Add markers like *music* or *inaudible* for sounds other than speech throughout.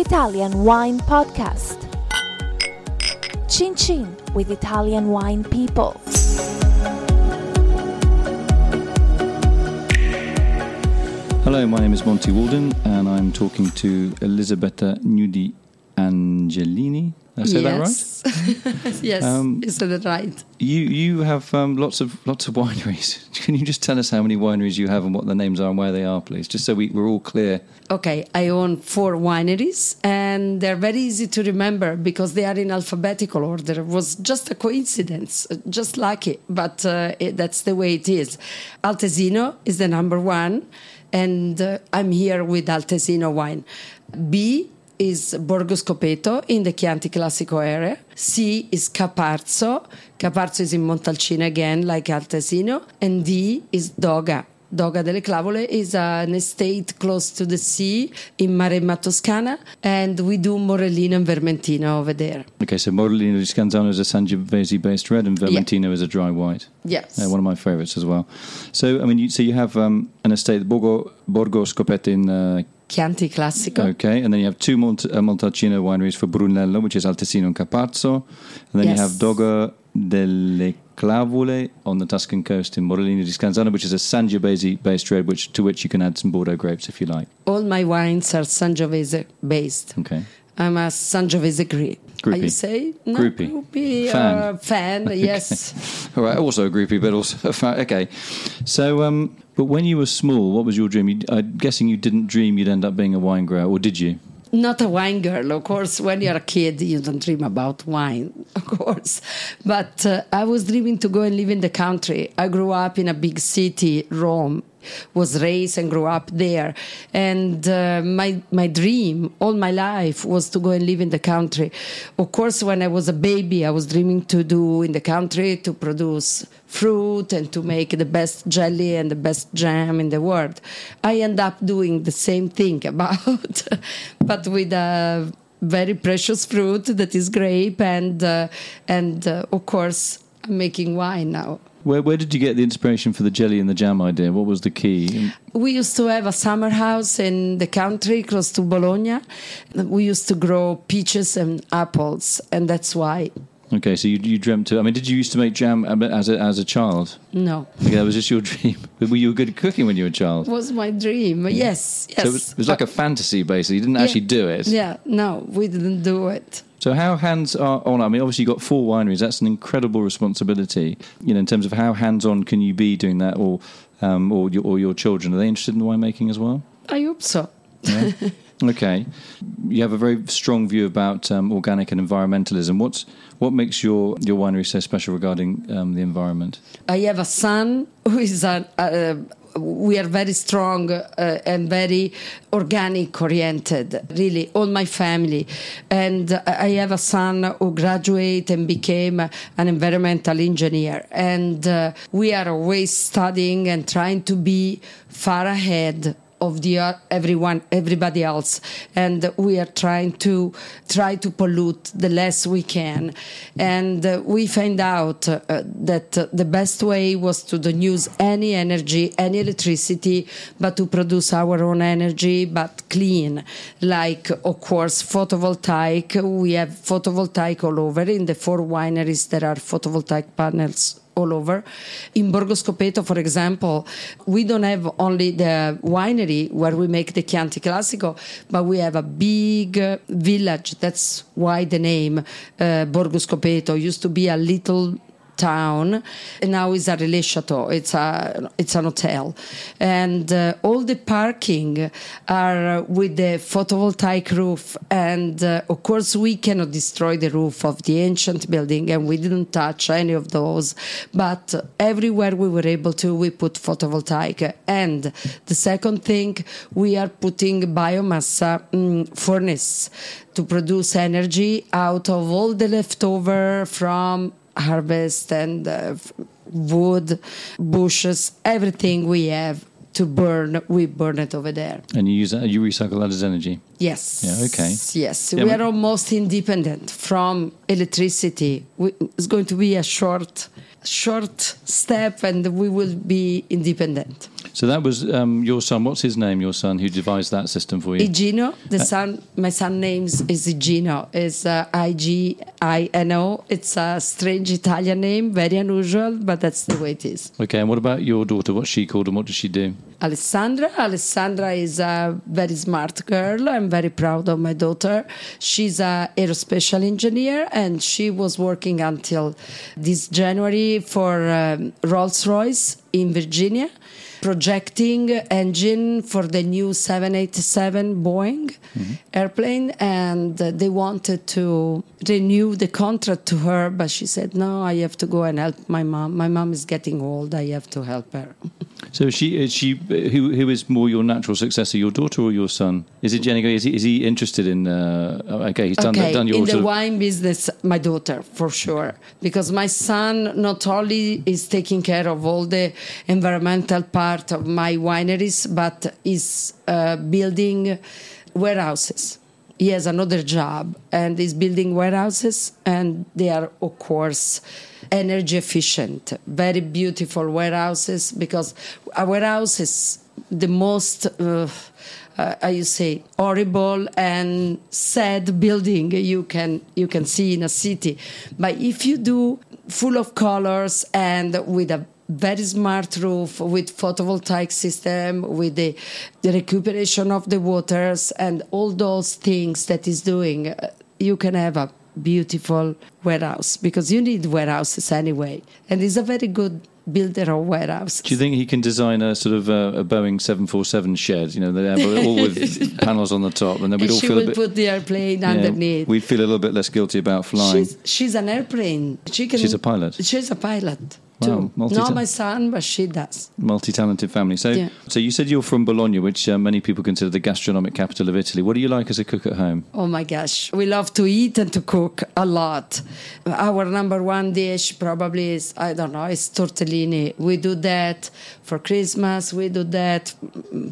Italian Wine Podcast. Chin Chin with Italian wine people. Hello, my name is Monty Waldin, and I'm talking to Elisabetta Gnudi Angelini. I say that right? *laughs* yes, Um, you said it right. You you have um, lots of lots of *laughs* wineries. Can you just tell us how many wineries you have and what the names are and where they are, please? Just so we, we're all clear. Okay, I own four wineries, and they're very easy to remember because they are in alphabetical order. It was just a coincidence, just lucky, but uh, it, that's the way it is. Altesino is the number one, and uh, I'm here with Altesino wine. B is Borgo Scopeto in the Chianti Classico area. C is Caparzo. Caparzo is in Montalcino again, like Altesino. And D is Doga. Doga delle Clavole is an estate close to the sea in Maremma, Toscana, and we do Morellino and Vermentino over there. Okay, so Morellino di Scanzano is a Sangiovese based red, and Vermentino is a dry white. Yes. Uh, one of my favourites as well. So, I mean, you, so you have um, an estate, Borgo, Borgo Scopeto in uh, Chianti Classico. Okay, and then you have two Mont- uh, Montalcino wineries for Brunello, which is Altesino and Caparzo. And then you have Doga delle Clavule on the Tuscan coast in Morellino di Scanzano, which is a Sangiovese based red, which to which you can add some Bordeaux grapes if you like. All my wines are Sangiovese based. Okay. I'm a Sangiovese How Groupie. you say? No, Groupie. groupie, Fan. Uh, fan, *laughs* yes. All right, also a groupie, but also a fan. Okay. So, um, but when you were small, what was your dream? You, I'm guessing you didn't dream you'd end up being a wine grower, or did you? Not a wine girl, of course. When you're a kid, you don't dream about wine, *laughs* of course. But uh, I was dreaming to go and live in the country. I grew up in a big city, Rome. Was raised and grew up there, and uh, my my dream all my life was to go and live in the country. Of course, when I was a baby, I was dreaming to do in the country to produce fruit and to make the best jelly and the best jam in the world. I end up doing the same thing *laughs* about, but with a very precious fruit that is grape and uh, and uh, of course I'm making wine now. Where, where did you get the inspiration for the jelly and the jam idea? What was the key? We used to have a summer house in the country close to Bologna. We used to grow peaches and apples, and that's why. Okay, so you, you dreamt to. I mean, did you used to make jam as a, as a child? No, Okay, that was just your *laughs* dream. Were you good at cooking when you were a child? was my dream. Yes, yes. So it was, it was like a fantasy, basically. You didn't Yeah. actually do it. Yeah, no, we didn't do it. So how hands are on? I mean, obviously you've got four wineries. That's an incredible responsibility. You know, in terms of how hands on can you be doing that, or um, or your, or your children are they interested in winemaking as well? I hope so. Yeah. *laughs* okay. You have a very strong view about um, organic and environmentalism. What's what makes your your winery so special regarding um, the environment? I have a son who is a. We are very strong uh, and very organic oriented, really, all my family. And I have a son who graduated and became an environmental engineer. And uh, we are always studying and trying to be far ahead of the everyone everybody else. And we are trying to try to pollute the less we can. And uh, we find out uh, that uh, the best way was to don't use any energy any electricity but to produce our own energy but clean. Like of course photovoltaic. We have photovoltaic all over in the four wineries. There are photovoltaic panels all over. In Borgo Scopeto, for example, we don't have only the winery where we make the Chianti Classico, but we have a big village. That's why the name uh, Borgo Scopeto used to be a little town and now it's a relais chateau it's a it's an hotel. And uh, all the parking are with the photovoltaic roof and uh, of course we cannot destroy the roof of the ancient building and we didn't touch any of those. But everywhere we were able to we put photovoltaic. And the second thing we are putting biomass mm, furnace to produce energy out of all the leftover from harvest and uh, wood, bushes, everything we have to burn, we burn it over there. And you use that, you recycle that as energy. Yes. Yeah, okay. Yes, Yeah, we are almost independent from electricity. We, it's going to be a short, short step, and we will be independent. So that was um, your son. What's his name? Your son who devised that system for you? Igino, the son, my son names is Igino. Is uh, I G I N O. It's a strange Italian name, very unusual, but that's the way it is. Okay, and what about your daughter? What's she called and what does she do? Alessandra. Alessandra is a very smart girl. I'm very proud of my daughter. She's a aerospace engineer, and she was working until this January for um, Rolls Royce in Virginia, projecting engine for the new 787 Boeing airplane, and they wanted to renew the contract to her, but she said, "No, I have to go and help my mom. My mom is getting old. I have to help her." *laughs* So she is she who who is more your natural successor, your daughter or your son? Is it Jenny? Is he is he interested in? Uh, okay, he's done okay, done your in the wine business, my daughter for sure, because my son not only is taking care of all the environmental part of my wineries, but is uh, building warehouses. He has another job and is building warehouses, and they are of course energy efficient, very beautiful warehouses because a warehouse is the most. Uh, uh, you say horrible and sad building you can you can see in a city but if you do full of colors and with a very smart roof with photovoltaic system with the, the recuperation of the waters and all those things that is doing uh, you can have a beautiful warehouse because you need warehouses anyway and he's a very good builder of warehouses Do you think he can design a sort of uh, a Boeing seven four seven shed? You know, all with *laughs* panels on the top, and then we'd and all feel a bit. put the airplane yeah, underneath we'd feel a little bit less guilty about flying. She's, she's an airplane. She can, She's a pilot? She's a pilot Wow, multi- Not my son, but she does. Multi-talented family. So, Yeah. so you said you're from Bologna, which uh, many people consider the gastronomic capital of Italy. What do you like as a cook at home? Oh my gosh, we love to eat and to cook a lot. Our number one dish probably is I don't know, it's tortellini. We do that for Christmas. We do that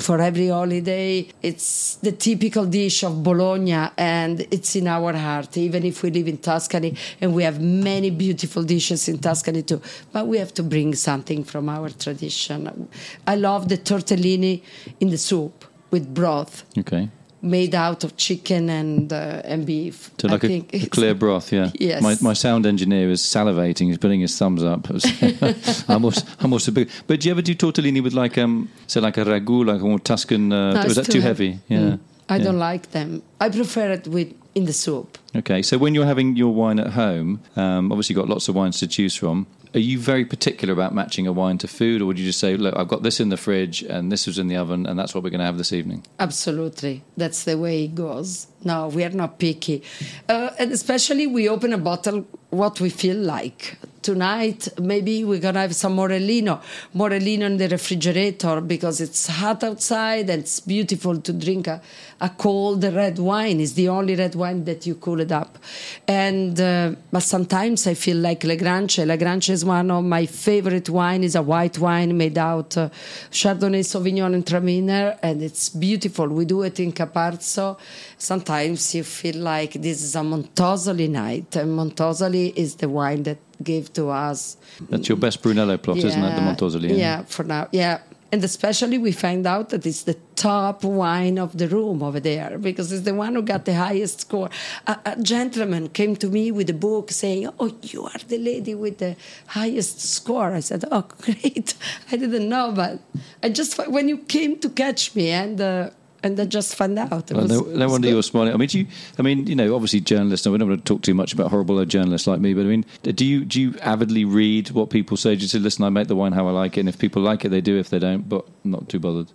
for every holiday. It's the typical dish of Bologna, and it's in our heart. Even if we live in Tuscany, and we have many beautiful dishes in Tuscany too, but we have to bring something from our tradition. I love the tortellini in the soup with broth Okay. made out of chicken and uh, and beef. So like a, think a clear broth, yeah. Yes. My, my sound engineer is salivating. He's putting his thumbs up. *laughs* *laughs* I'm also, I'm also big. But do you ever do tortellini with like um, say like a ragu, like a more Tuscan? Uh, No, was that too heavy? Yeah. Mm. I Yeah. don't like them. I prefer it with in the soup. Okay, so when you're having your wine at home, um, obviously you've got lots of wines to choose from. Are you very particular about matching a wine to food, or would you just say, "Look, I've got this in the fridge, and this was in the oven, and that's what we're going to have this evening"? Absolutely, that's the way it goes. No, we are not picky, uh, and especially we open a bottle what we feel like. Tonight, maybe we're gonna have some Morellino, Morellino in the refrigerator because it's hot outside and it's beautiful to drink a, a cold red wine. It's the only red wine that you cool it up. And uh, but sometimes I feel like Le Grance. Le Grance is one of my favorite wine. is a white wine made out uh, Chardonnay, Sauvignon, and Traminer, and it's beautiful. We do it in Caparzo. Sometimes you feel like this is a Montosoli night, and Montosoli is the wine that gave to us That's your best Brunello plot, isn't it? The Montosoli. yeah, for now. Yeah. And especially we find out that it's the top wine of the room over there because it's the one who got the highest score. A, a gentleman came to me with a book saying, Oh, you are the lady with the highest score. I said, Oh, *laughs* great. I didn't know, but I just, when you came to catch me and, uh, and then just found out. Well, was- no, no wonder good. you're smiling. I mean, do you? I mean, you know, obviously journalists. and We don't want to talk too much about horrible journalists like me, but I mean, do you do you avidly read what people say? Do you say, "Listen, I make the wine how I like it," and if people like it, they do. If they don't, but I'm not too bothered.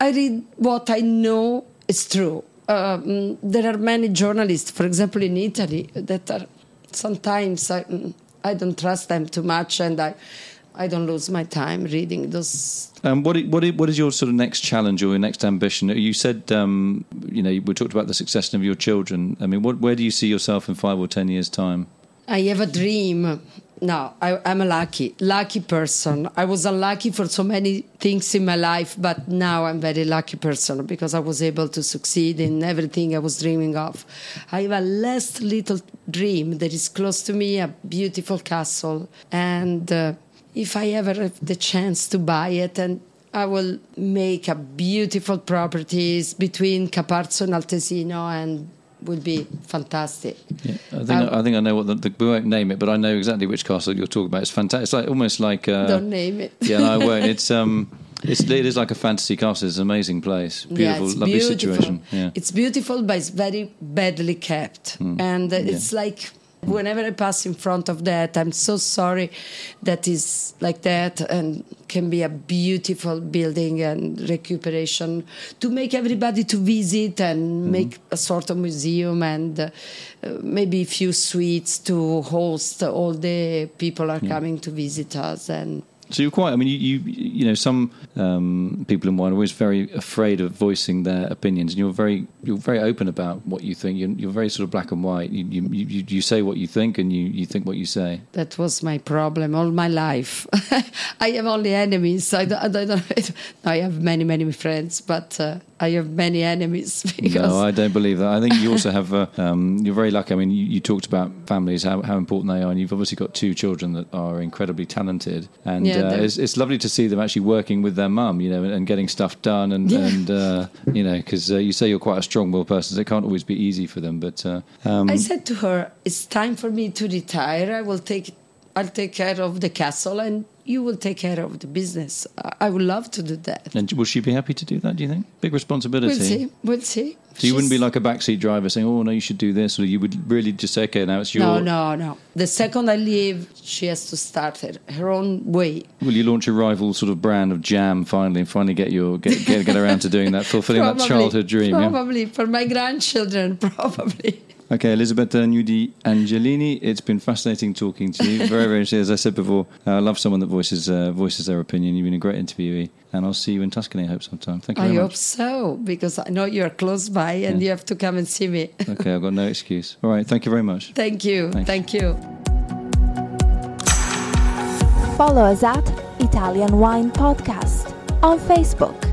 I read what I know is true. Um, there are many journalists, for example, in Italy, that are sometimes I, I don't trust them too much, and I, I don't lose my time reading those. Um, what, what, what is your sort of next challenge or your next ambition? You said, um, you know, we talked about the success of your children. I mean, what, where do you see yourself in five or ten years' time? I have a dream. No, I, I'm a lucky, lucky person. I was unlucky for so many things in my life, but now I'm very lucky person because I was able to succeed in everything I was dreaming of. I have a last little dream that is close to me, a beautiful castle, and uh, if I ever have the chance to buy it, and I will make a beautiful properties between Caparzo and Altesino and would be fantastic. Yeah, I think um, I think I know what the, the, we won't name it, but I know exactly which castle you're talking about. It's fantastic. It's like almost like uh, don't name it. yeah, no, I *laughs* won't. It's um. It's, it is like a fantasy castle. It's an amazing place. Beautiful, yeah, lovely beautiful. situation. Yeah. It's beautiful, but it's very badly kept. Mm. And it's yeah. like Whenever I pass in front of that, I'm so sorry that is like that and can be a beautiful building and recuperation to make everybody to visit and mm-hmm. make a sort of museum and uh, maybe a few suites to host all the people are yeah. coming to visit us and so you're quite. I mean, you you, you know, some um, people in wine are always very afraid of voicing their opinions, and you're very you're very open about what you think. You're, you're very sort of black and white. You, you you, you say what you think, and you, you think what you say. That was my problem all my life. *laughs* I have only enemies. I don't, I, don't, *laughs* I have many many friends, but uh, I have many enemies. *laughs* no, I don't believe that. I think you also have. Uh, um, you're very lucky. I mean, you, you, talked about families, how, how important they are, and you've obviously got two children that are incredibly talented, and yeah, uh, it's, it's, lovely to see them actually working with their mum, you know, and, and getting stuff done, and, yeah. and uh, *laughs* you know, because uh, you say you're quite a strong-willed person, so it can't always be easy for them. But uh, um, I said to her, "It's time for me to retire. I will take." I'll take care of the castle and you will take care of the business. I would love to do that. And will she be happy to do that, do you think? Big responsibility. We'll see. We'll see. So you wouldn't be like a backseat driver saying, oh, no, you should do this. Or you would really just say, okay, now it's your... No, no, no. The second I leave, she has to start her, her own way. Will you launch a rival sort of brand of jam finally and finally get your get, get, get around to doing that, fulfilling that *laughs* childhood dream? Probably. Yeah? For my grandchildren, *laughs* probably. Okay, Elisabetta Gnudi Angelini, it's been fascinating talking to you. *laughs* Very, very, as I said before, I love someone that voices uh, voices their opinion. You've been a great interviewee, and I'll see you in Tuscany, I hope, sometime. Thank you I hope so, because I know you're close by and yeah. you have to come and see me. *laughs* okay, I've got no excuse. All right, thank you very much. Thank you. Thanks. Thank you. Follow us at Italian Wine Podcast on Facebook.